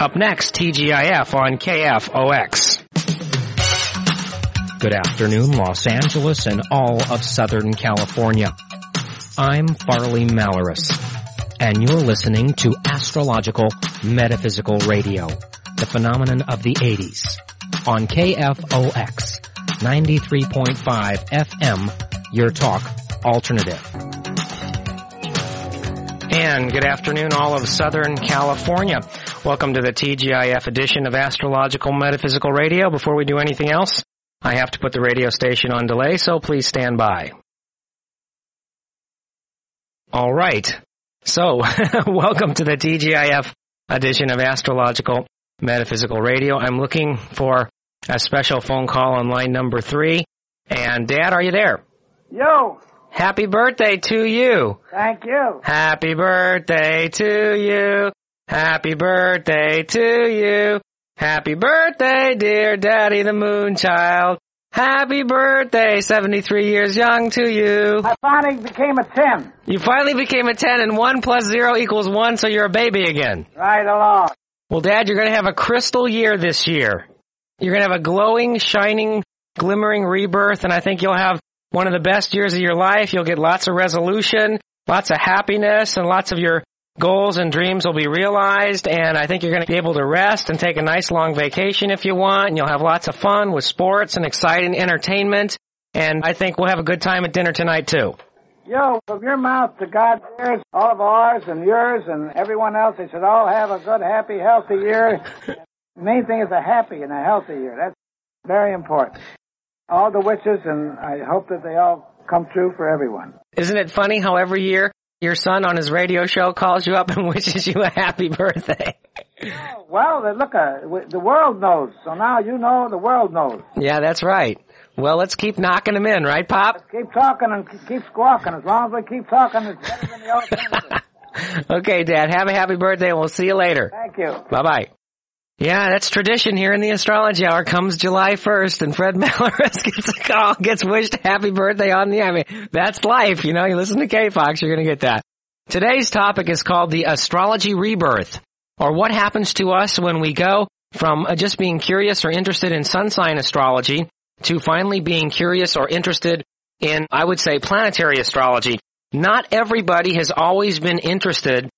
Up next, TGIF on KFOX. Good afternoon, Los Angeles and all of Southern California. I'm Farley Malorus, and you're listening to Astrological Metaphysical Radio, the phenomenon of the 80s, on KFOX 93.5 FM, your talk alternative. And good afternoon, all of Southern California. Welcome to the TGIF edition of Astrological Metaphysical Radio. Before we do anything else, I have to put the radio station on delay, so please stand by. All right. So, welcome to the TGIF edition of Astrological Metaphysical Radio. I'm looking for a special phone call on line number three. And Dad, are you there? Yo, Happy birthday to you. thank you. Happy birthday to you. Happy birthday to you. Happy birthday, dear Daddy the Moon Child. Happy birthday, 73 years young to you. I finally became a 10. You finally became a 10 and 1 plus 0 equals 1, so you're a baby again. Right along. Well, Dad, you're going to have a crystal year this year. You're going to have a glowing, shining, glimmering rebirth, and I think you'll have one of the best years of your life. You'll get lots of resolution, lots of happiness, and lots of your goals and dreams will be realized. And I think you're going to be able to rest and take a nice long vacation if you want. And you'll have lots of fun with sports and exciting entertainment. And I think we'll have a good time at dinner tonight too. Yo, from your mouth to God's ears, all of ours and yours and everyone else, they should all have a good, happy, healthy year. the main thing is a happy and a healthy year. That's very important. All the wishes, and I hope that they all come true for everyone. Isn't it funny how every year your son on his radio show calls you up and wishes you a happy birthday? Well, look, uh, the world knows. So now you know, the world knows. Yeah, that's right. Well, let's keep knocking them in, right, Pop? Keep talking and keep squawking. As long as we keep talking, it's better than the alternative. okay, Dad. Have a happy birthday, and we'll see you later. Thank you. Bye bye. Yeah, that's tradition here in the astrology hour. Comes July 1st and Fred Malorus gets a call, gets wished happy birthday on the, I mean, that's life, you know, you listen to K-Fox, you're gonna get that. Today's topic is called the astrology rebirth, or what happens to us when we go from uh, just being curious or interested in sun sign astrology to finally being curious or interested in, I would say, planetary astrology. Not everybody has always been interested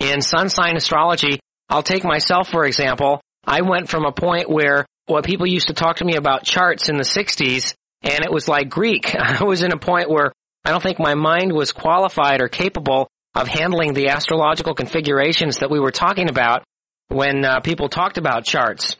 in sun sign astrology. I'll take myself for example. I went from a point where what people used to talk to me about charts in the 60s and it was like Greek. I was in a point where I don't think my mind was qualified or capable of handling the astrological configurations that we were talking about when uh, people talked about charts.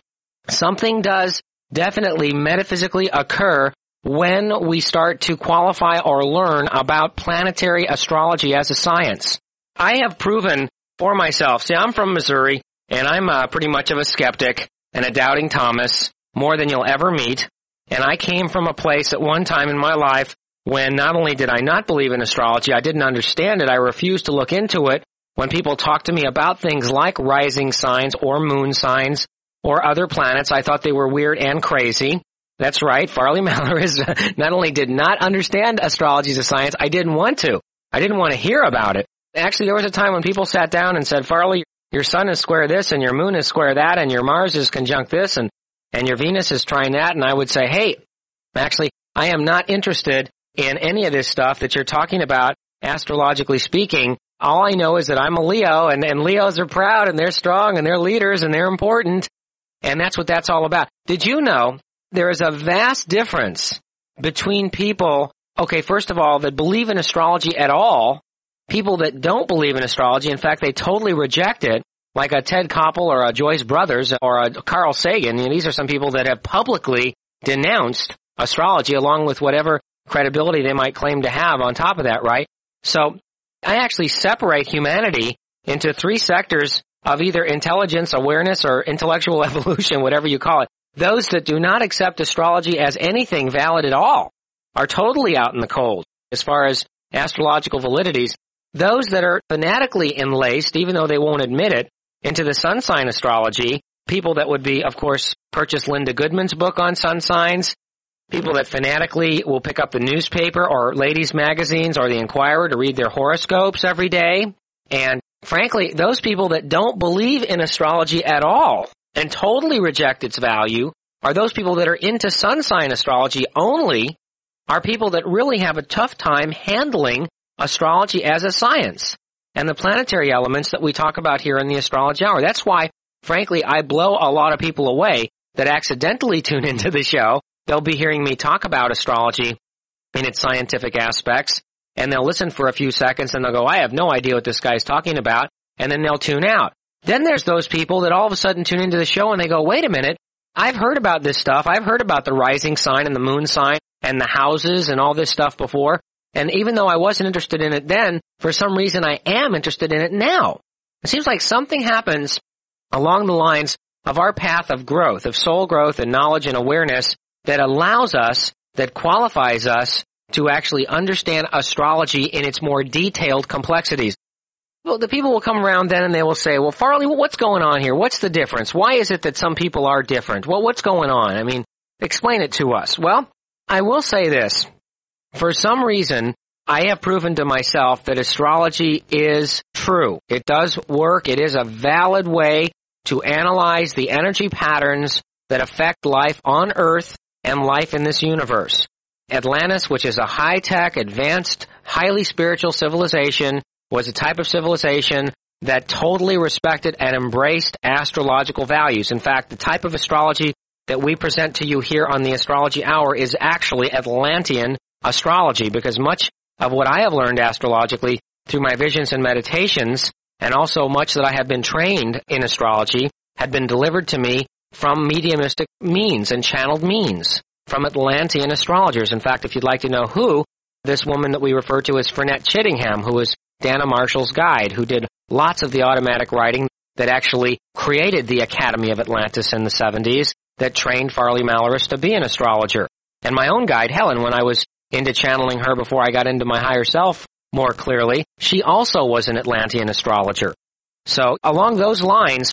Something does definitely metaphysically occur when we start to qualify or learn about planetary astrology as a science. I have proven for myself, see I'm from Missouri and I'm uh, pretty much of a skeptic and a doubting Thomas more than you'll ever meet. And I came from a place at one time in my life when not only did I not believe in astrology, I didn't understand it, I refused to look into it. When people talked to me about things like rising signs or moon signs or other planets, I thought they were weird and crazy. That's right, Farley Malorus not only did not understand astrology as a science, I didn't want to. I didn't want to hear about it. Actually, there was a time when people sat down and said, Farley, your sun is square this and your moon is square that and your Mars is conjunct this and, and your Venus is trine that. And I would say, hey, actually, I am not interested in any of this stuff that you're talking about, astrologically speaking. All I know is that I'm a Leo and, and Leos are proud and they're strong and they're leaders and they're important. And that's what that's all about. Did you know there is a vast difference between people, okay, first of all, that believe in astrology at all, people that don't believe in astrology, in fact, they totally reject it, like a Ted Koppel or a Joyce Brothers or a Carl Sagan. You know, these are some people that have publicly denounced astrology along with whatever credibility they might claim to have on top of that, right? So I actually separate humanity into three sectors of either intelligence, awareness, or intellectual evolution, whatever you call it. Those that do not accept astrology as anything valid at all are totally out in the cold as far as astrological validities. Those that are fanatically enlaced, even though they won't admit it, into the sun sign astrology, people that would be, of course, purchase Linda Goodman's book on sun signs, people that fanatically will pick up the newspaper or ladies magazines or the Inquirer to read their horoscopes every day, and frankly, those people that don't believe in astrology at all and totally reject its value are those people that are into sun sign astrology only are people that really have a tough time handling astrology as a science and the planetary elements that we talk about here in the astrology hour. That's why, frankly, I blow a lot of people away that accidentally tune into the show. They'll be hearing me talk about astrology in its scientific aspects and they'll listen for a few seconds and they'll go, I have no idea what this guy's talking about. And then they'll tune out. Then there's those people that all of a sudden tune into the show and they go, wait a minute. I've heard about this stuff. I've heard about the rising sign and the moon sign and the houses and all this stuff before. And even though I wasn't interested in it then, for some reason I am interested in it now. It seems like something happens along the lines of our path of growth, of soul growth and knowledge and awareness that allows us, that qualifies us to actually understand astrology in its more detailed complexities. Well, the people will come around then and they will say, well, Farley, what's going on here? What's the difference? Why is it that some people are different? Well, what's going on? I mean, explain it to us. Well, I will say this. For some reason, I have proven to myself that astrology is true. It does work. It is a valid way to analyze the energy patterns that affect life on Earth and life in this universe. Atlantis, which is a high-tech, advanced, highly spiritual civilization, was a type of civilization that totally respected and embraced astrological values. In fact, the type of astrology that we present to you here on the Astrology Hour is actually Atlantean astrology because much of what I have learned astrologically through my visions and meditations and also much that I have been trained in astrology had been delivered to me from mediumistic means and channeled means from Atlantean astrologers. In fact, if you'd like to know who, this woman that we refer to as Fernette Chittingham, who was Dana Marshall's guide, who did lots of the automatic writing that actually created the Academy of Atlantis in the 70s, that trained Farley Malorus to be an astrologer. And my own guide, Helen, when I was into channeling her before I got into my higher self more clearly, she also was an Atlantean astrologer. So along those lines,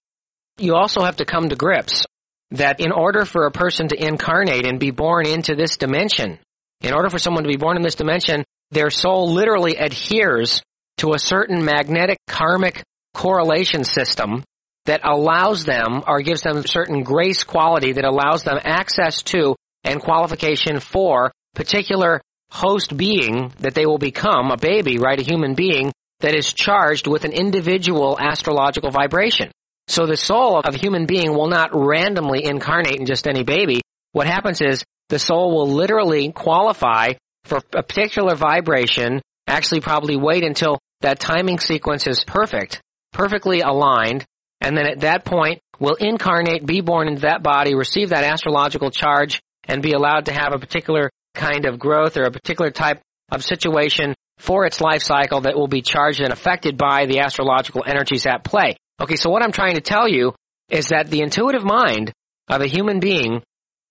you also have to come to grips that in order for a person to incarnate and be born into this dimension, in order for someone to be born in this dimension, their soul literally adheres to a certain magnetic karmic correlation system that allows them or gives them a certain grace quality that allows them access to and qualification for particular host being that they will become, a baby, right, a human being that is charged with an individual astrological vibration. So the soul of a human being will not randomly incarnate in just any baby. What happens is the soul will literally qualify for a particular vibration, actually probably wait until that timing sequence is perfect, perfectly aligned, and then at that point will incarnate, be born into that body, receive that astrological charge, and be allowed to have a particular kind of growth or a particular type of situation for its life cycle that will be charged and affected by the astrological energies at play. Okay, so what I'm trying to tell you is that the intuitive mind of a human being,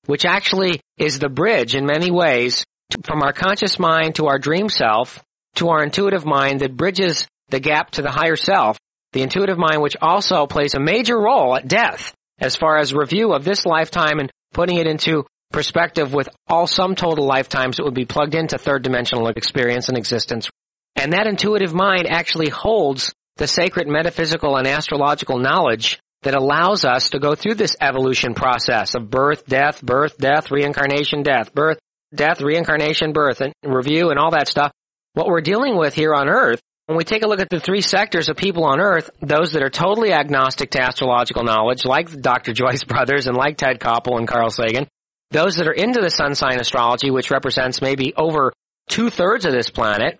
which actually is the bridge in many ways from our conscious mind to our dream self, to our intuitive mind that bridges the gap to the higher self, the intuitive mind which also plays a major role at death as far as review of this lifetime and putting it into perspective with all sum total lifetimes that would be plugged into third dimensional experience and existence. And that intuitive mind actually holds the sacred metaphysical and astrological knowledge that allows us to go through this evolution process of birth, death, birth, death, reincarnation, death, birth, death, reincarnation, birth, and review and all that stuff. What we're dealing with here on Earth, when we take a look at the three sectors of people on Earth, those that are totally agnostic to astrological knowledge, like Dr. Joyce Brothers and like Ted Koppel and Carl Sagan, those that are into the sun sign astrology, which represents maybe over two thirds of this planet,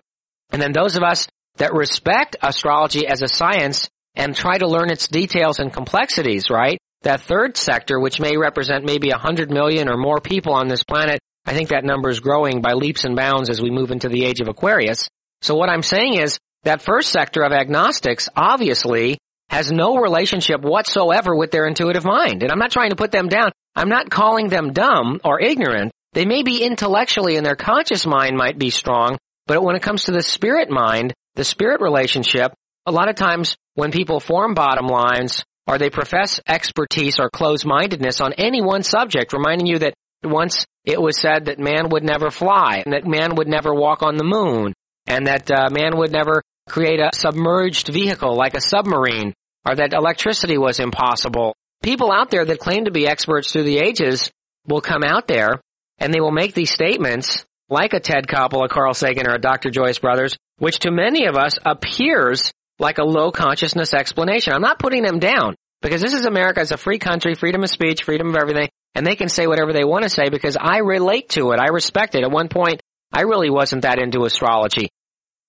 and then those of us that respect astrology as a science and try to learn its details and complexities, right? That third sector, which may represent maybe a hundred million or more people on this planet, I think that number is growing by leaps and bounds as we move into the age of Aquarius. So what I'm saying is that first sector of agnostics obviously has no relationship whatsoever with their intuitive mind. And I'm not trying to put them down. I'm not calling them dumb or ignorant. They may be intellectually and their conscious mind might be strong, but when it comes to the spirit mind, the spirit relationship, a lot of times when people form bottom lines or they profess expertise or closed-mindedness on any one subject, reminding you that once it was said that man would never fly and that man would never walk on the moon and that uh, man would never create a submerged vehicle like a submarine or that electricity was impossible. People out there that claim to be experts through the ages will come out there and they will make these statements like a Ted Koppel, a Carl Sagan, or a Dr. Joyce Brothers, which to many of us appears like a low consciousness explanation. I'm not putting them down because this is America. It's a free country, freedom of speech, freedom of everything, and they can say whatever they want to say because I relate to it. I respect it. At one point, I really wasn't that into astrology.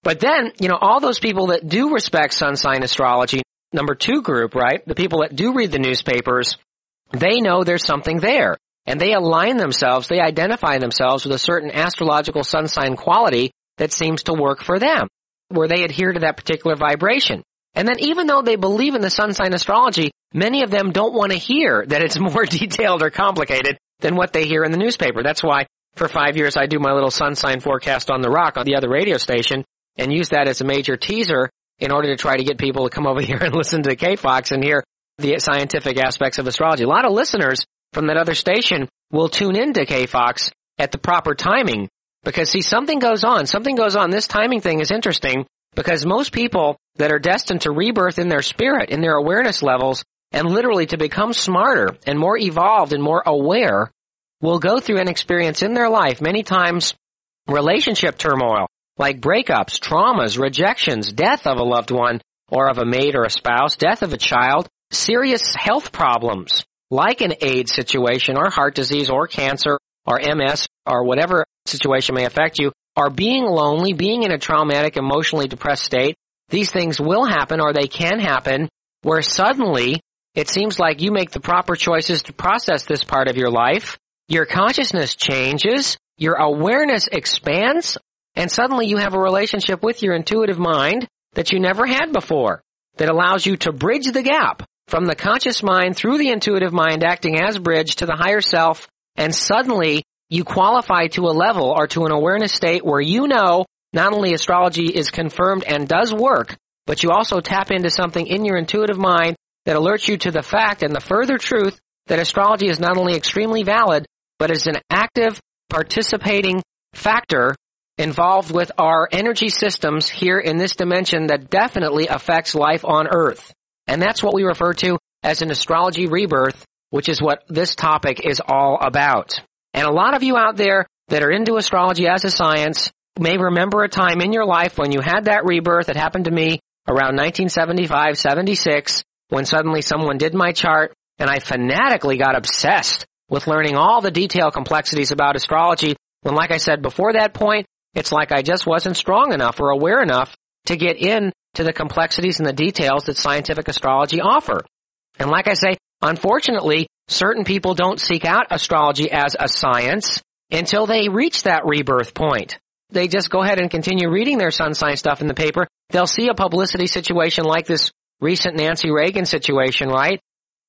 But then, you know, all those people that do respect sun sign astrology, number two group, right? The people that do read the newspapers, they know there's something there. And they align themselves, they identify themselves with a certain astrological sun sign quality that seems to work for them, where they adhere to that particular vibration. And then even though they believe in the sun sign astrology, many of them don't want to hear that it's more detailed or complicated than what they hear in the newspaper. That's why for five years I do my little sun sign forecast on the rock on the other radio station and use that as a major teaser in order to try to get people to come over here and listen to K-Fox and hear the scientific aspects of astrology. A lot of listeners from that other station will tune into K-Fox at the proper timing because see something goes on. Something goes on. This timing thing is interesting because most people that are destined to rebirth in their spirit, in their awareness levels, and literally to become smarter and more evolved and more aware will go through an experience in their life, many times relationship turmoil, like breakups, traumas, rejections, death of a loved one or of a mate or a spouse, death of a child, serious health problems, like an AIDS situation or heart disease or cancer or MS or whatever situation may affect you, are being lonely, being in a traumatic, emotionally depressed state, these things will happen or they can happen where suddenly it seems like you make the proper choices to process this part of your life. Your consciousness changes, your awareness expands, and suddenly you have a relationship with your intuitive mind that you never had before that allows you to bridge the gap from the conscious mind through the intuitive mind acting as bridge to the higher self and suddenly you qualify to a level or to an awareness state where you know not only astrology is confirmed and does work, but you also tap into something in your intuitive mind that alerts you to the fact and the further truth that astrology is not only extremely valid, but is an active, participating factor involved with our energy systems here in this dimension that definitely affects life on Earth. And that's what we refer to as an astrology rebirth, which is what this topic is all about. And a lot of you out there that are into astrology as a science may remember a time in your life when you had that rebirth. It happened to me around 1975, 76, when suddenly someone did my chart and I fanatically got obsessed with learning all the detail complexities about astrology when like I said before that point, it's like I just wasn't strong enough or aware enough to get in to the complexities and the details that scientific astrology offer. And like I say, unfortunately, certain people don't seek out astrology as a science until they reach that rebirth point. They just go ahead and continue reading their sun sign stuff in the paper. They'll see a publicity situation like this recent Nancy Reagan situation, right?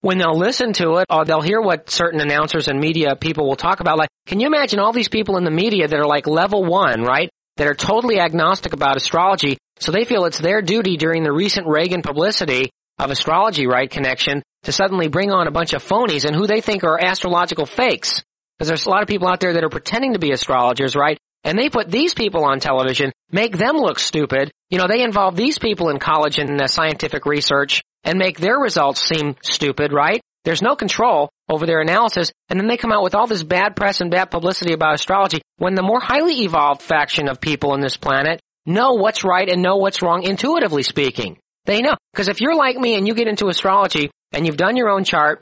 When they'll listen to it, or they'll hear what certain announcers and media people will talk about, like, can you imagine all these people in the media that are like level one, right? That are totally agnostic about astrology, so they feel it's their duty during the recent Reagan publicity of astrology, right, connection, to suddenly bring on a bunch of phonies and who they think are astrological fakes. Because there's a lot of people out there that are pretending to be astrologers, right? And they put these people on television, make them look stupid. You know, they involve these people in college and uh, scientific research and make their results seem stupid, right? There's no control over their analysis, and then they come out with all this bad press and bad publicity about astrology when the more highly evolved faction of people on this planet know what's right and know what's wrong intuitively speaking. They know. Because if you're like me and you get into astrology and you've done your own chart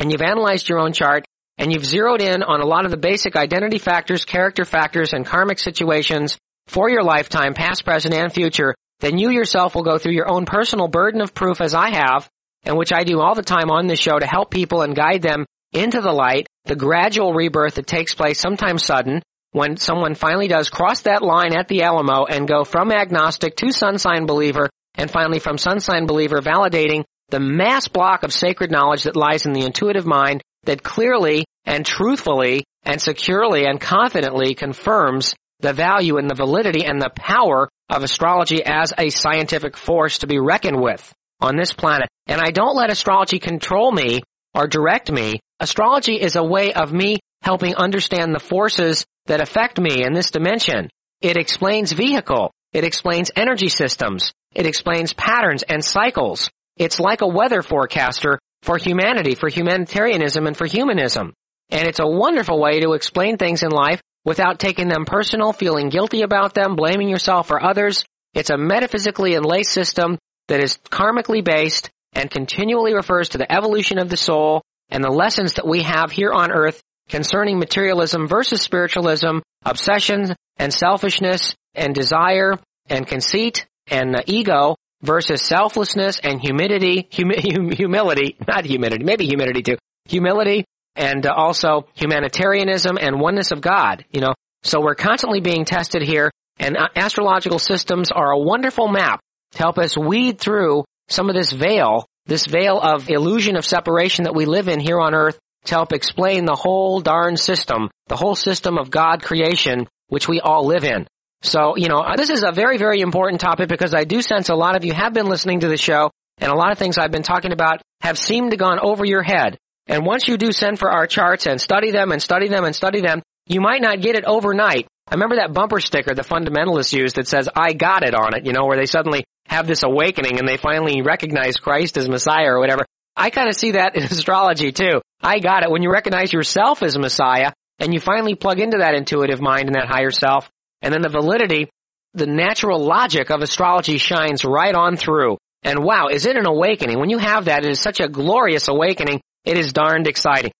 and you've analyzed your own chart and you've zeroed in on a lot of the basic identity factors, character factors, and karmic situations for your lifetime, past, present, and future, then you yourself will go through your own personal burden of proof as I have, and which I do all the time on this show to help people and guide them into the light, the gradual rebirth that takes place sometimes sudden, when someone finally does cross that line at the Alamo and go from agnostic to sun sign believer and finally from sun sign believer validating the mass block of sacred knowledge that lies in the intuitive mind that clearly and truthfully and securely and confidently confirms the value and the validity and the power of astrology as a scientific force to be reckoned with on this planet. And I don't let astrology control me or direct me. Astrology is a way of me helping understand the forces that affect me in this dimension. It explains vehicle. It explains energy systems. It explains patterns and cycles. It's like a weather forecaster for humanity, for humanitarianism, and for humanism. And it's a wonderful way to explain things in life without taking them personal, feeling guilty about them, blaming yourself or others. It's a metaphysically enlaced system that is karmically based and continually refers to the evolution of the soul and the lessons that we have here on earth concerning materialism versus spiritualism, obsession and selfishness and desire and conceit and uh, ego versus selflessness and humidity, hum- humility, not humidity, maybe humidity too, humility and uh, also humanitarianism and oneness of God, you know. So we're constantly being tested here and uh, astrological systems are a wonderful map to help us weed through some of this veil, this veil of illusion of separation that we live in here on earth to help explain the whole darn system, the whole system of God creation, which we all live in. So, you know, this is a very, very important topic because I do sense a lot of you have been listening to the show and a lot of things I've been talking about have seemed to gone over your head. And once you do send for our charts and study them and study them and study them, you might not get it overnight. I remember that bumper sticker the fundamentalists used that says, I got it on it, you know, where they suddenly have this awakening and they finally recognize Christ as Messiah or whatever. I kind of see that in astrology too. I got it. When you recognize yourself as Messiah and you finally plug into that intuitive mind and that higher self, and then the validity, the natural logic of astrology shines right on through. And wow, is it an awakening? When you have that, it is such a glorious awakening. It is darned exciting.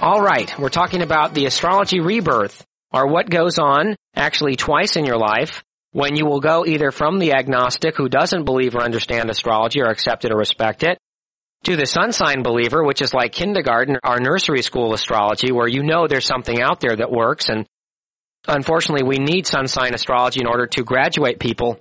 All right, we're talking about the astrology rebirth, or what goes on actually twice in your life when you will go either from the agnostic who doesn't believe or understand astrology or accept it or respect it, to the sun sign believer, which is like kindergarten or nursery school astrology, where you know there's something out there that works and unfortunately, we need sun sign astrology in order to graduate people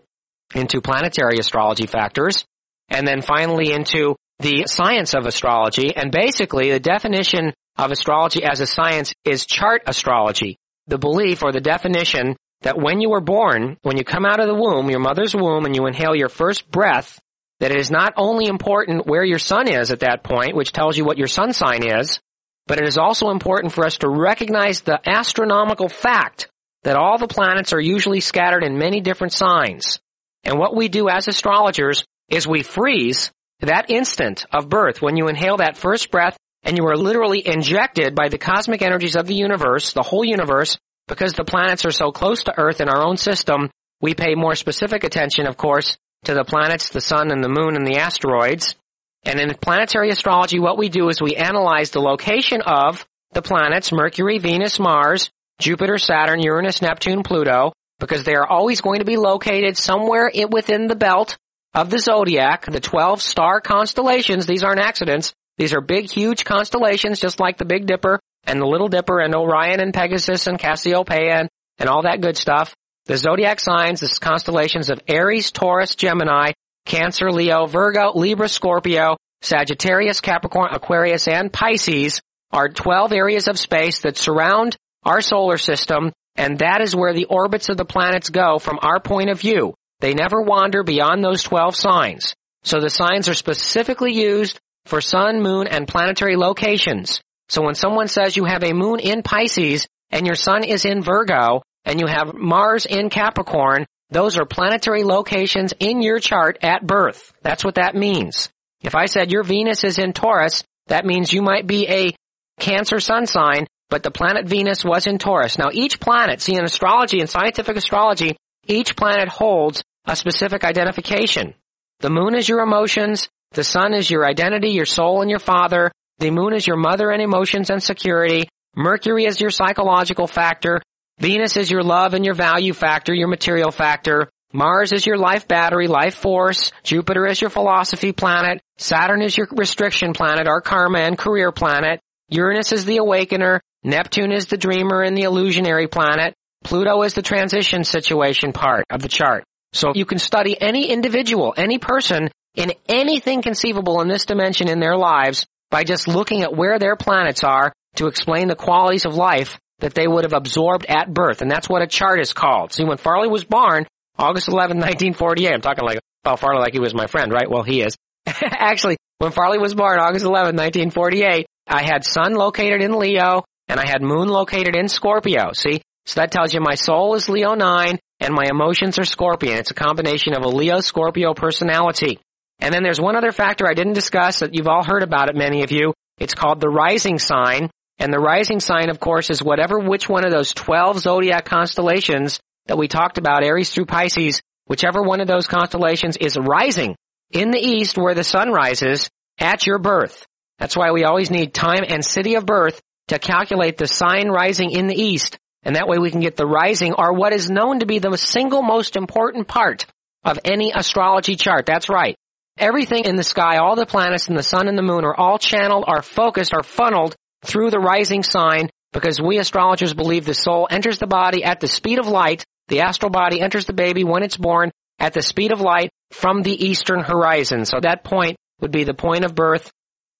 into planetary astrology factors, and then finally into the science of astrology. And basically, the definition of astrology as a science is chart astrology. The belief or the definition that when you were born, when you come out of the womb, your mother's womb, and you inhale your first breath, that it is not only important where your sun is at that point, which tells you what your sun sign is, but it is also important for us to recognize the astronomical fact that all the planets are usually scattered in many different signs. And what we do as astrologers is we freeze that instant of birth when you inhale that first breath and you are literally injected by the cosmic energies of the universe, the whole universe, because the planets are so close to Earth in our own system, we pay more specific attention, of course, to the planets, the sun and the moon and the asteroids. And in planetary astrology, what we do is we analyze the location of the planets, Mercury, Venus, Mars, Jupiter, Saturn, Uranus, Neptune, Pluto, because they are always going to be located somewhere within the belt of the zodiac, the 12 star constellations. These aren't accidents. These are big, huge constellations, just like the Big Dipper and the Little Dipper and Orion and Pegasus and Cassiopeia and, and all that good stuff. The zodiac signs, the constellations of Aries, Taurus, Gemini, Cancer, Leo, Virgo, Libra, Scorpio, Sagittarius, Capricorn, Aquarius, and Pisces are 12 areas of space that surround our solar system, and that is where the orbits of the planets go from our point of view. They never wander beyond those 12 signs. So the signs are specifically used for sun, moon, and planetary locations. So when someone says you have a moon in Pisces and your sun is in Virgo and you have Mars in Capricorn, those are planetary locations in your chart at birth. That's what that means. If I said your Venus is in Taurus, that means you might be a Cancer sun sign but the planet Venus was in Taurus. Now each planet, see in astrology and scientific astrology, each planet holds a specific identification. The moon is your emotions, the sun is your identity, your soul and your father, the moon is your mother and emotions and security, Mercury is your psychological factor, Venus is your love and your value factor, your material factor, Mars is your life battery, life force, Jupiter is your philosophy planet, Saturn is your restriction planet, our karma and career planet, Uranus is the awakener, Neptune is the dreamer and the illusionary planet. Pluto is the transition situation part of the chart. So you can study any individual, any person in anything conceivable in this dimension in their lives by just looking at where their planets are to explain the qualities of life that they would have absorbed at birth. And that's what a chart is called. See, when Farley was born, August 11, 1948, I'm talking like, about Farley like he was my friend, right? Well, he is. Actually, when Farley was born, August 11, 1948, I had sun located in Leo, and I had moon located in Scorpio. See? So that tells you my soul is Leonine, and my emotions are Scorpion. It's a combination of a Leo Scorpio personality. And then there's one other factor I didn't discuss that you've all heard about it, many of you. It's called the rising sign. And the rising sign, of course, is whatever which one of those 12 zodiac constellations that we talked about, Aries through Pisces, whichever one of those constellations is rising in the east where the sun rises at your birth. That's why we always need time and city of birth to calculate the sign rising in the east. And that way we can get the rising or what is known to be the single most important part of any astrology chart. That's right. Everything in the sky, all the planets and the sun and the moon are all channeled, are focused, are funneled through the rising sign because we astrologers believe the soul enters the body at the speed of light. The astral body enters the baby when it's born at the speed of light from the eastern horizon. So that point would be the point of birth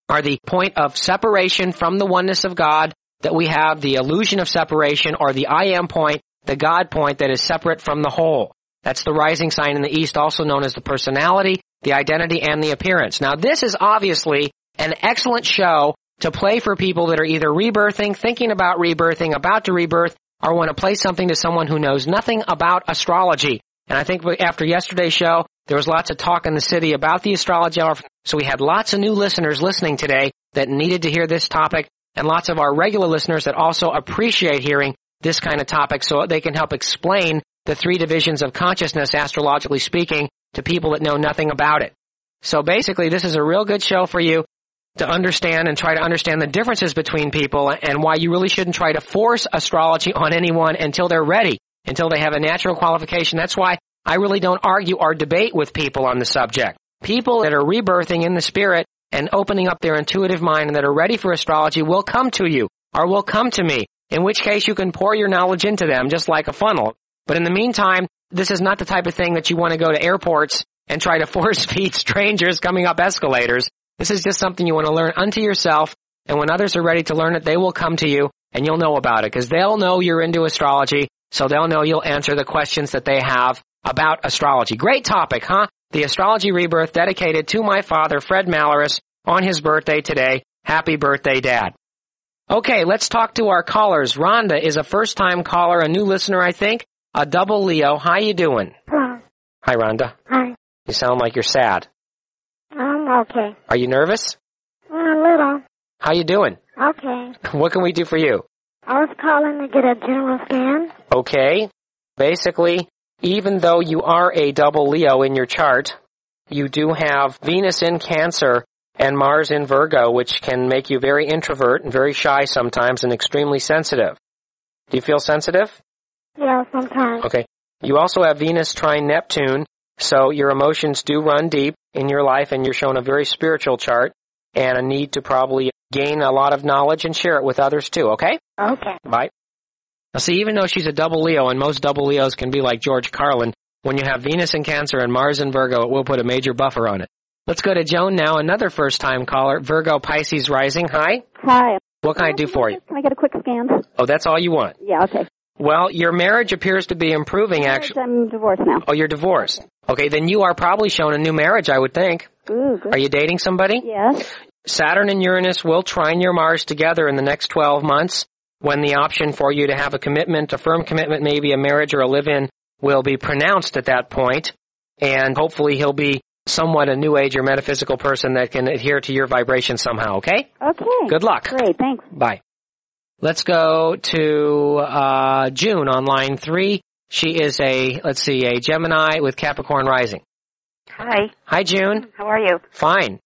or the point of separation from the oneness of God that we have the illusion of separation or the I am point, the God point that is separate from the whole. That's the rising sign in the east, also known as the personality, the identity, and the appearance. Now this is obviously an excellent show to play for people that are either rebirthing, thinking about rebirthing, about to rebirth, or want to play something to someone who knows nothing about astrology. And I think after yesterday's show, there was lots of talk in the city about the astrology hour. So we had lots of new listeners listening today that needed to hear this topic and lots of our regular listeners that also appreciate hearing this kind of topic so they can help explain the three divisions of consciousness, astrologically speaking, to people that know nothing about it. So basically, this is a real good show for you to understand and try to understand the differences between people and why you really shouldn't try to force astrology on anyone until they're ready, until they have a natural qualification. That's why I really don't argue or debate with people on the subject. People that are rebirthing in the spirit and opening up their intuitive mind and that are ready for astrology will come to you or will come to me, in which case you can pour your knowledge into them just like a funnel. But in the meantime, this is not the type of thing that you want to go to airports and try to force feed strangers coming up escalators. This is just something you want to learn unto yourself, and when others are ready to learn it, they will come to you and you'll know about it because they'll know you're into astrology, so they'll know you'll answer the questions that they have about astrology. Great topic, huh? The astrology rebirth dedicated to my father, Fred Malorus, on his birthday today. Happy birthday, Dad. Okay, let's talk to our callers. Rhonda is a first time caller, a new listener, I think a double Leo. How you doing? Hello. Hi, Rhonda. Hi. You sound like you're sad. I'm okay. Are you nervous? A little. How you doing? Okay. What can we do for you? I was calling to get a general scan. Okay. Basically, even though you are a double Leo in your chart, you do have Venus in Cancer and Mars in Virgo, which can make you very introvert and very shy sometimes and extremely sensitive. Do you feel sensitive? Yeah, sometimes. Okay. You also have Venus trine Neptune, so your emotions do run deep in your life and you're shown a very spiritual chart and a need to probably gain a lot of knowledge and share it with others too, okay? Okay. Bye. Now see, even though she's a double Leo and most double Leos can be like George Carlin, when you have Venus in Cancer and Mars in Virgo, it will put a major buffer on it. Let's go to Joan now, another first time caller, Virgo Pisces rising. Hi. Hi. What can I do for you? Can I get a quick scan? Oh, that's all you want. Yeah, okay. Well, your marriage appears to be improving actually. I'm divorced now. Oh, you're divorced. Okay, then you are probably shown a new marriage, I would think. Ooh, good. Are you dating somebody? Yes. Saturn and Uranus will trine your Mars together in the next 12 months when the option for you to have a commitment, a firm commitment, maybe a marriage or a live-in will be pronounced at that point. And hopefully he'll be somewhat a new age or metaphysical person that can adhere to your vibration somehow, okay? Okay. Good luck. Great, thanks. Bye. Let's go to uh, June on line three. She is a, let's see, a Gemini with Capricorn rising. Hi. Hi, June. How are you? Fine.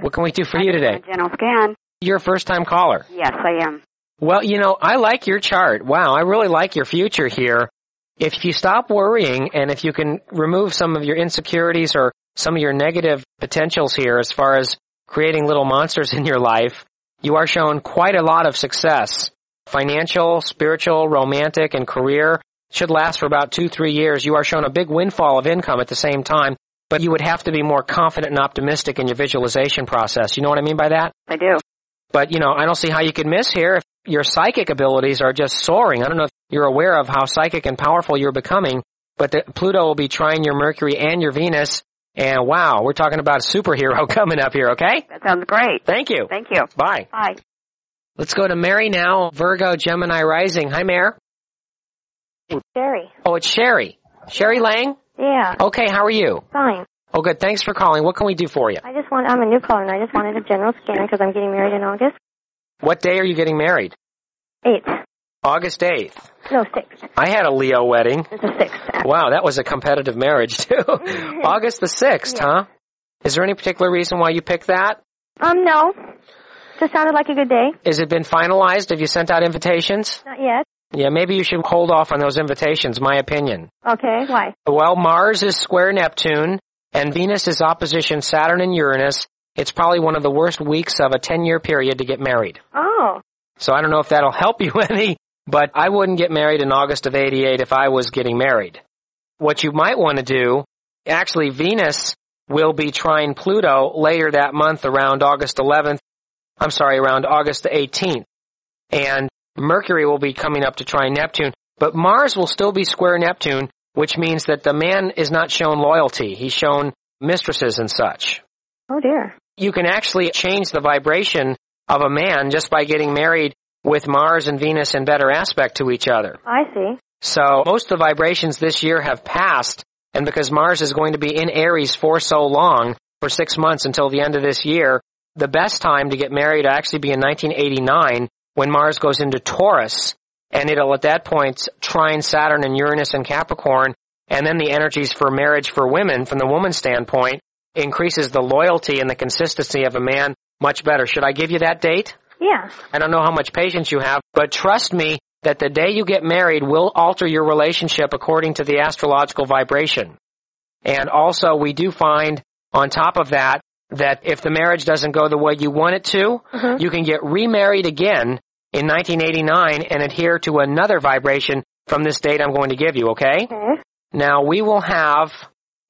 What can we do for you today? A general scan. You're a first time caller. Yes, I am. Well, you know, I like your chart. Wow, I really like your future here. If you stop worrying and if you can remove some of your insecurities or some of your negative potentials here as far as creating little monsters in your life, you are shown quite a lot of success. Financial, spiritual, romantic, and career should last for about two, three years. You are shown a big windfall of income at the same time, but you would have to be more confident and optimistic in your visualization process. You know what I mean by that? I do. But, you know, I don't see how you could miss here if your psychic abilities are just soaring. I don't know if you're aware of how psychic and powerful you're becoming, but the, Pluto will be trining your Mercury and your Venus. And wow, we're talking about a superhero coming up here, okay? That sounds great. Thank you. Thank you. Bye. Bye. Let's go to Mary now, Virgo Gemini rising. Hi, Mare. Sherry. Oh, it's Sherry. Sherry Lang? Yeah, Okay, how are you? fine. Oh, good. Thanks for calling. What can we do for you? I just want, I'm a new caller and I just wanted a general scan because I'm getting married in August. What day are you getting married? 8th. August 8th. No, 6th. I had a Leo wedding. It's the 6th. Wow, that was a competitive marriage too. August the 6th, huh? Is there any particular reason why you picked that? Um, no. Just sounded like a good day. Has it been finalized? Have you sent out invitations? Not yet. Yeah, maybe you should hold off on those invitations, my opinion. Okay, why? Well, Mars is square Neptune, and Venus is opposition Saturn and Uranus. It's probably one of the worst weeks of a 10 year period to get married. Oh, So I don't know if that'll help you any, but I wouldn't get married in August of 88 if I was getting married. What you might want to do, actually Venus will be trine Pluto later that month around August 11th. I'm sorry, around August the 18th. And Mercury will be coming up to trine Neptune, but Mars will still be square Neptune, which means that the man is not shown loyalty. He's shown mistresses and such. oh dear. You can actually change the vibration of a man just by getting married with Mars and Venus in better aspect to each other. I see. So most of the vibrations this year have passed, and because Mars is going to be in Aries for so long, for six months until the end of this year, the best time to get married will actually be in 1989 when Mars goes into Taurus, and it'll at that point trine Saturn and Uranus and Capricorn, and then the energies for marriage for women from the woman's standpoint increases the loyalty and the consistency of a man much better. Should I give you that date? Yeah. I don't know how much patience you have, but trust me that the day you get married will alter your relationship according to the astrological vibration. And also we do find on top of that that if the marriage doesn't go the way you want it to, mm-hmm. you can get remarried again in 1989 and adhere to another vibration from this date I'm going to give you, okay? Okay. Now we will have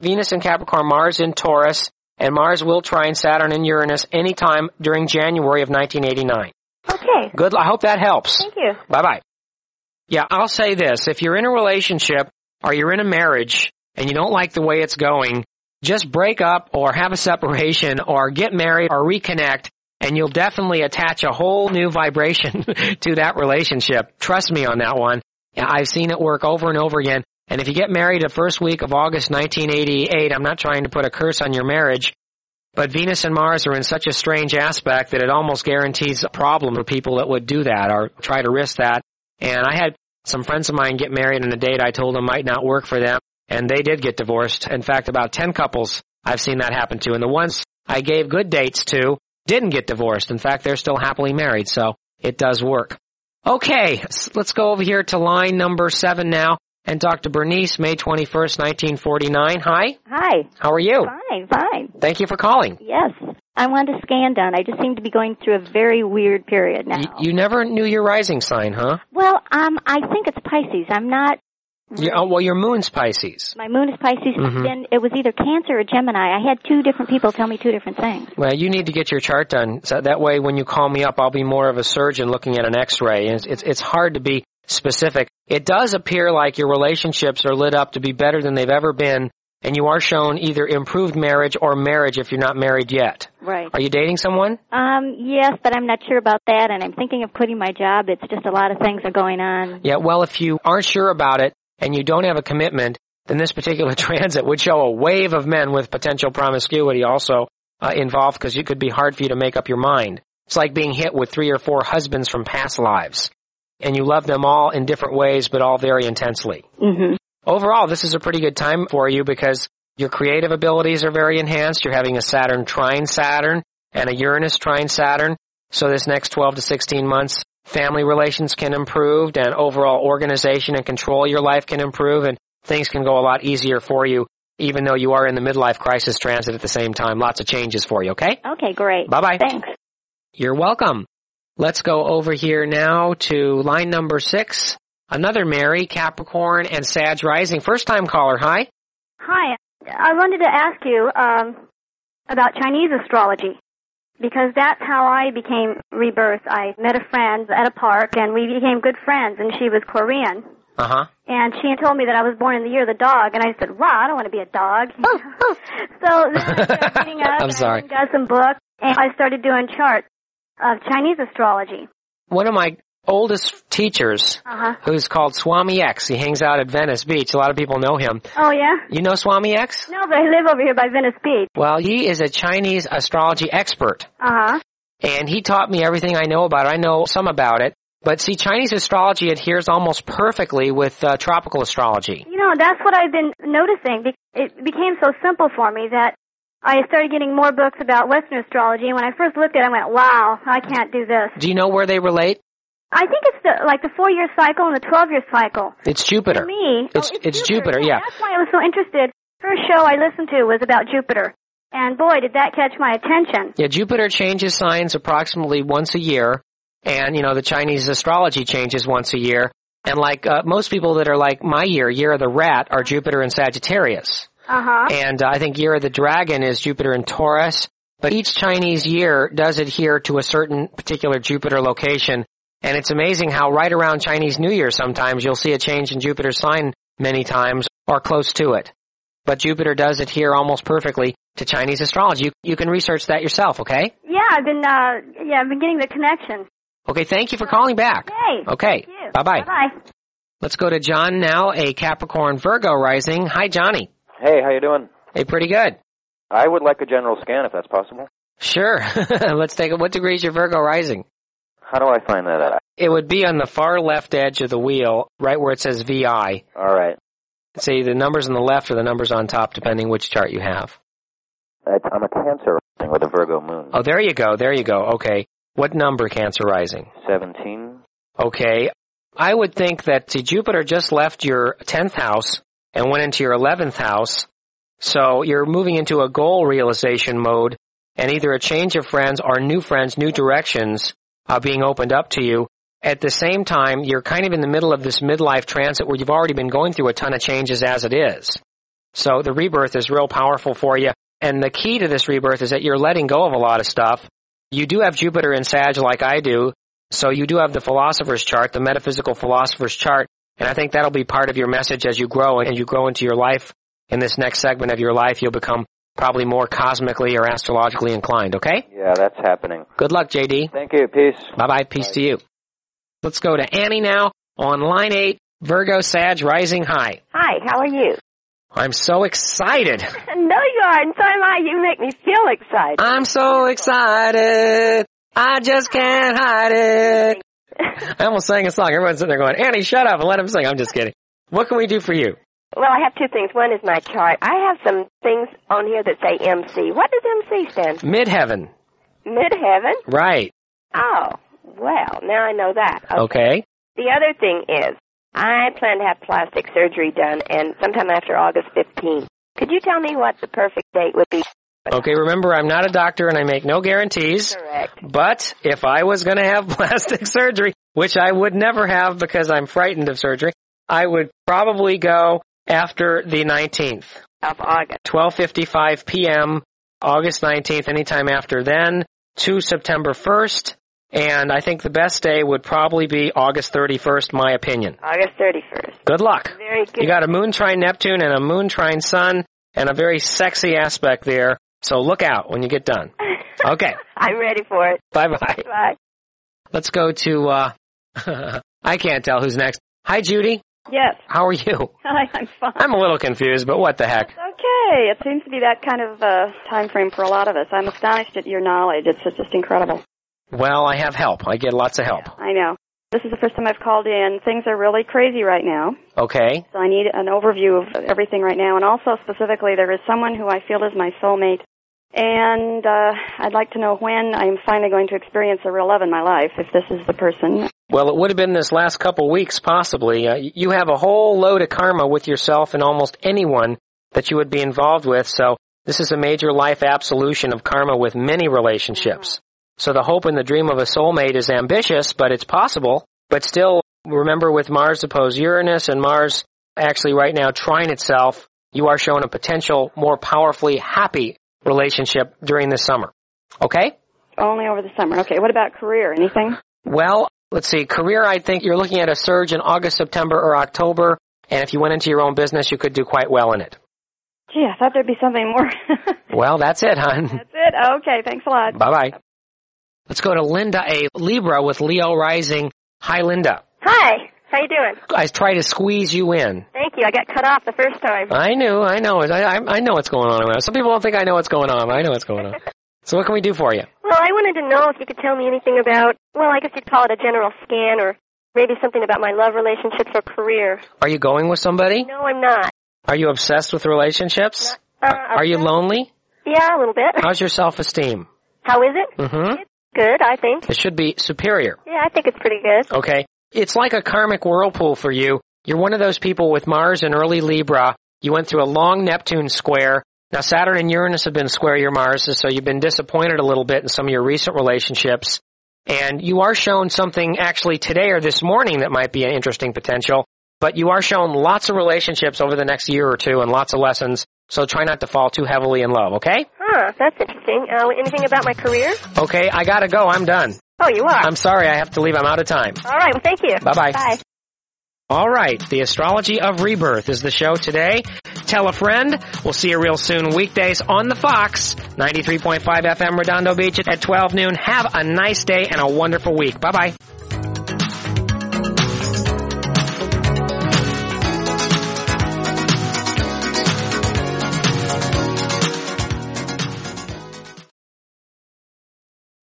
Venus in Capricorn, Mars in Taurus, and Mars will trine Saturn and Uranus anytime during January of 1989. Okay. Good. I hope that helps. Thank you. Bye bye. Yeah, I'll say this. If you're in a relationship or you're in a marriage and you don't like the way it's going, just break up or have a separation or get married or reconnect and you'll definitely attach a whole new vibration to that relationship. Trust me on that one. I've seen it work over and over again. And if you get married the first week of August 1988, I'm not trying to put a curse on your marriage, but Venus and Mars are in such a strange aspect that it almost guarantees a problem for people that would do that or try to risk that. And I had some friends of mine get married on a date I told them might not work for them, and they did get divorced. In fact, about 10 couples I've seen that happen to. And the ones I gave good dates to didn't get divorced. In fact, they're still happily married, so it does work. Okay, let's go over here to line number seven now and Dr. Bernice, May 21st, 1949. Hi, Hi. how are you? Fine, fine. Thank you for calling. Yes. I want a scan done. I just seem to be going through a very weird period now. Y- you never knew your rising sign, huh? well, um, I think it's Pisces. I'm not. You, oh, well, your moon's Pisces. My moon is Pisces. Mhm. Then it was either Cancer or Gemini. I had two different people tell me two different things. Well, you need to get your chart done. So that way, when you call me up, I'll be more of a surgeon looking at an X-ray. And it's, it's, it's hard to be specific. It does appear like your relationships are lit up to be better than they've ever been, and you are shown either improved marriage or marriage if you're not married yet. Right. Are you dating someone? Um, yes, but I'm not sure about that, and I'm thinking of quitting my job. It's just a lot of things are going on. Yeah, well, if you aren't sure about it and you don't have a commitment, then this particular transit would show a wave of men with potential promiscuity also uh, involved because it could be hard for you to make up your mind. It's like being hit with three or four husbands from past lives. And you love them all in different ways, but all very intensely. hmm Overall, this is a pretty good time for you because your creative abilities are very enhanced. You're having a Saturn trine Saturn and a Uranus trine Saturn. So this next 12 to 16 months, family relations can improve and overall organization and control your life can improve and things can go a lot easier for you even though you are in the midlife crisis transit at the same time. Lots of changes for you, okay? Okay, great. Bye-bye. Thanks. You're welcome. Let's go over here now to line number six. Another Mary, Capricorn, and Sag Rising. First time caller, hi. Hi. I wanted to ask you um, about Chinese astrology because that's how I became rebirth. I met a friend at a park and we became good friends, and she was Korean. Uh huh. And she had told me that I was born in the year of the dog, and I said, "Wow, I don't want to be a dog." so then I started reading up. I'm sorry. I got some books, and I started doing charts of Chinese astrology. One of my oldest teachers, Uh-huh. who's called Swami X. He hangs out at Venice Beach. A lot of people know him. Oh, yeah? You know Swami X? No, but I live over here by Venice Beach. Well, he is a Chinese astrology expert. Uh-huh. and he taught me everything I know about it. I know some about it, but see, Chinese astrology adheres almost perfectly with uh, tropical astrology. You know, that's what I've been noticing. It became so simple for me that I started getting more books about Western astrology, and when I first looked at it, I went, wow, I can't do this. Do you know where they relate? I think it's the, like the four-year cycle and the 12-year cycle. It's Jupiter. For me, It's- oh, it's Jupiter, yeah. That's why I was so interested. First show I listened to was about Jupiter. And boy, did that catch my attention. Yeah, Jupiter changes signs approximately once a year, and you know the Chinese astrology changes once a year. And like uh, most people that are like my year, year of the rat, are Jupiter and Sagittarius. Uh-huh. And uh, I think year of the dragon is Jupiter and Taurus. But each Chinese year does adhere to a certain particular Jupiter location. And it's amazing how right around Chinese New Year sometimes you'll see a change in Jupiter's sign many times or close to it. But Jupiter does adhere almost perfectly to Chinese astrology. You, you can research that yourself, okay? Yeah, I've been, uh, yeah, I've been getting the connection. Okay, thank you for calling back. Okay, bye-bye. Bye-bye. Let's go to John now, a Capricorn Virgo rising. Hi, Johnny. Hey, how you doing? Hey, pretty good. I would like a general scan if that's possible. Sure. Let's take it. What degree is your Virgo rising? How do I find that out? It would be on the far left edge of the wheel, right where it says VI. All right. See, the numbers on the left or the numbers on top, depending which chart you have. It's, I'm a Cancer rising with a Virgo moon. Oh, there you go. There you go. Okay. What number, Cancer rising? 17. Okay. I would think that see, Jupiter just left your 10th house and went into your 11th house. So you're moving into a goal realization mode and either a change of friends or new friends, new directions are being opened up to you. At the same time, you're kind of in the middle of this midlife transit where you've already been going through a ton of changes as it is. So the rebirth is real powerful for you. And the key to this rebirth is that you're letting go of a lot of stuff. You do have Jupiter in Sag like I do, so you do have the philosopher's chart, the metaphysical philosopher's chart, and I think that'll be part of your message as you grow and you grow into your life. In this next segment of your life, you'll become probably more cosmically or astrologically inclined, okay? Yeah, that's happening. Good luck, JD. Thank you. Peace. Bye bye. Peace to you. Let's go to Annie now on line eight, Virgo Sag Rising High. Hi, how are you? I'm so excited. No, you are, and so am I. You make me feel excited. I'm so excited. I just can't hide it. I almost sang a song. Everyone's sitting there going, Annie, shut up and let him sing. I'm just kidding. What can we do for you? Well, I have two things. One is my chart. I have some things on here that say MC. What does MC stand for? Midheaven. Midheaven? Right. Oh, well, now I know that. Okay. The other thing is, I plan to have plastic surgery done, and sometime after August 15th. Could you tell me what the perfect date would be? Okay, remember I'm not a doctor and I make no guarantees. Correct. But if I was going to have plastic surgery, which I would never have because I'm frightened of surgery, I would probably go after the 19th. Of August. 12:55 p.m. August 19th anytime after then to September 1st and I think the best day would probably be August 31st my opinion. August 31st. Good luck. Very good. You got a moon trine Neptune and a moon trine Sun and a very sexy aspect there. So look out when you get done. Okay. I'm ready for it. Bye bye. Bye. Let's go to uh I can't tell who's next. Hi Judy. Yes. How are you? Hi, I'm fine. I'm a little confused, but what the heck? Okay, it seems to be that kind of uh, time frame for a lot of us. I'm astonished at your knowledge. It's just, just incredible. Well, I have help. I get lots of help. I know. This is the first time I've called in. Things are really crazy right now, Okay. so I need an overview of everything right now. And also specifically, there is someone who I feel is my soulmate, and uh, I'd like to know when I'm finally going to experience a real love in my life. If this is the person, Well, it would have been this last couple weeks, possibly. Uh, you have a whole load of karma with yourself and almost anyone that you would be involved with, so this is a major life absolution of karma with many relationships. So the hope and the dream of a soulmate is ambitious, but it's possible. But still, remember with Mars opposed Uranus and Mars actually right now trining itself, you are showing a potential more powerfully happy relationship during the summer. Okay? only over the summer. Okay, what about career? Anything? Well, let's see. Career, I think you're looking at a surge in August, September, or October. And if you went into your own business, you could do quite well in it. Gee, I thought there'd be something more. Well, that's it, hon. That's it. Okay, thanks a lot. Bye bye. Let's go to Linda A. Libra with Leo rising. Hi, Linda. Hi. How you doing? I try to squeeze you in. Thank you. I got cut off the first time. I knew, I know, I, I, I know what's going on around. Some people don't think I know what's going on. I know what's going on. So what can we do for you? Well, I wanted to know if you could tell me anything about, well, I guess you'd call it a general scan or maybe something about my love relationships or career. Are you going with somebody? No, I'm not. Are you obsessed with relationships? Uh, Are you lonely? Yeah, a little bit. How's your self-esteem? How is it? Mm-hmm. Good, I think. It should be superior. Yeah, I think it's pretty good. Okay. It's like a karmic whirlpool for you. You're one of those people with Mars in early Libra. You went through a long Neptune square. Now Saturn and Uranus have been square your Mars, so you've been disappointed a little bit in some of your recent relationships. And you are shown something actually today or this morning that might be an interesting potential. But you are shown lots of relationships over the next year or two and lots of lessons. So try not to fall too heavily in love, okay? Huh, that's interesting. Uh, anything about my career? Okay, I gotta go. I'm done. Oh, you are? I'm sorry, I have to leave. I'm out of time. All right, well, thank you. Bye-bye. Bye. All right, the astrology of rebirth is the show today. Tell a friend. We'll see you real soon weekdays on the Fox, 93.5 FM Redondo Beach at 12 noon. Have a nice day and a wonderful week. Bye bye.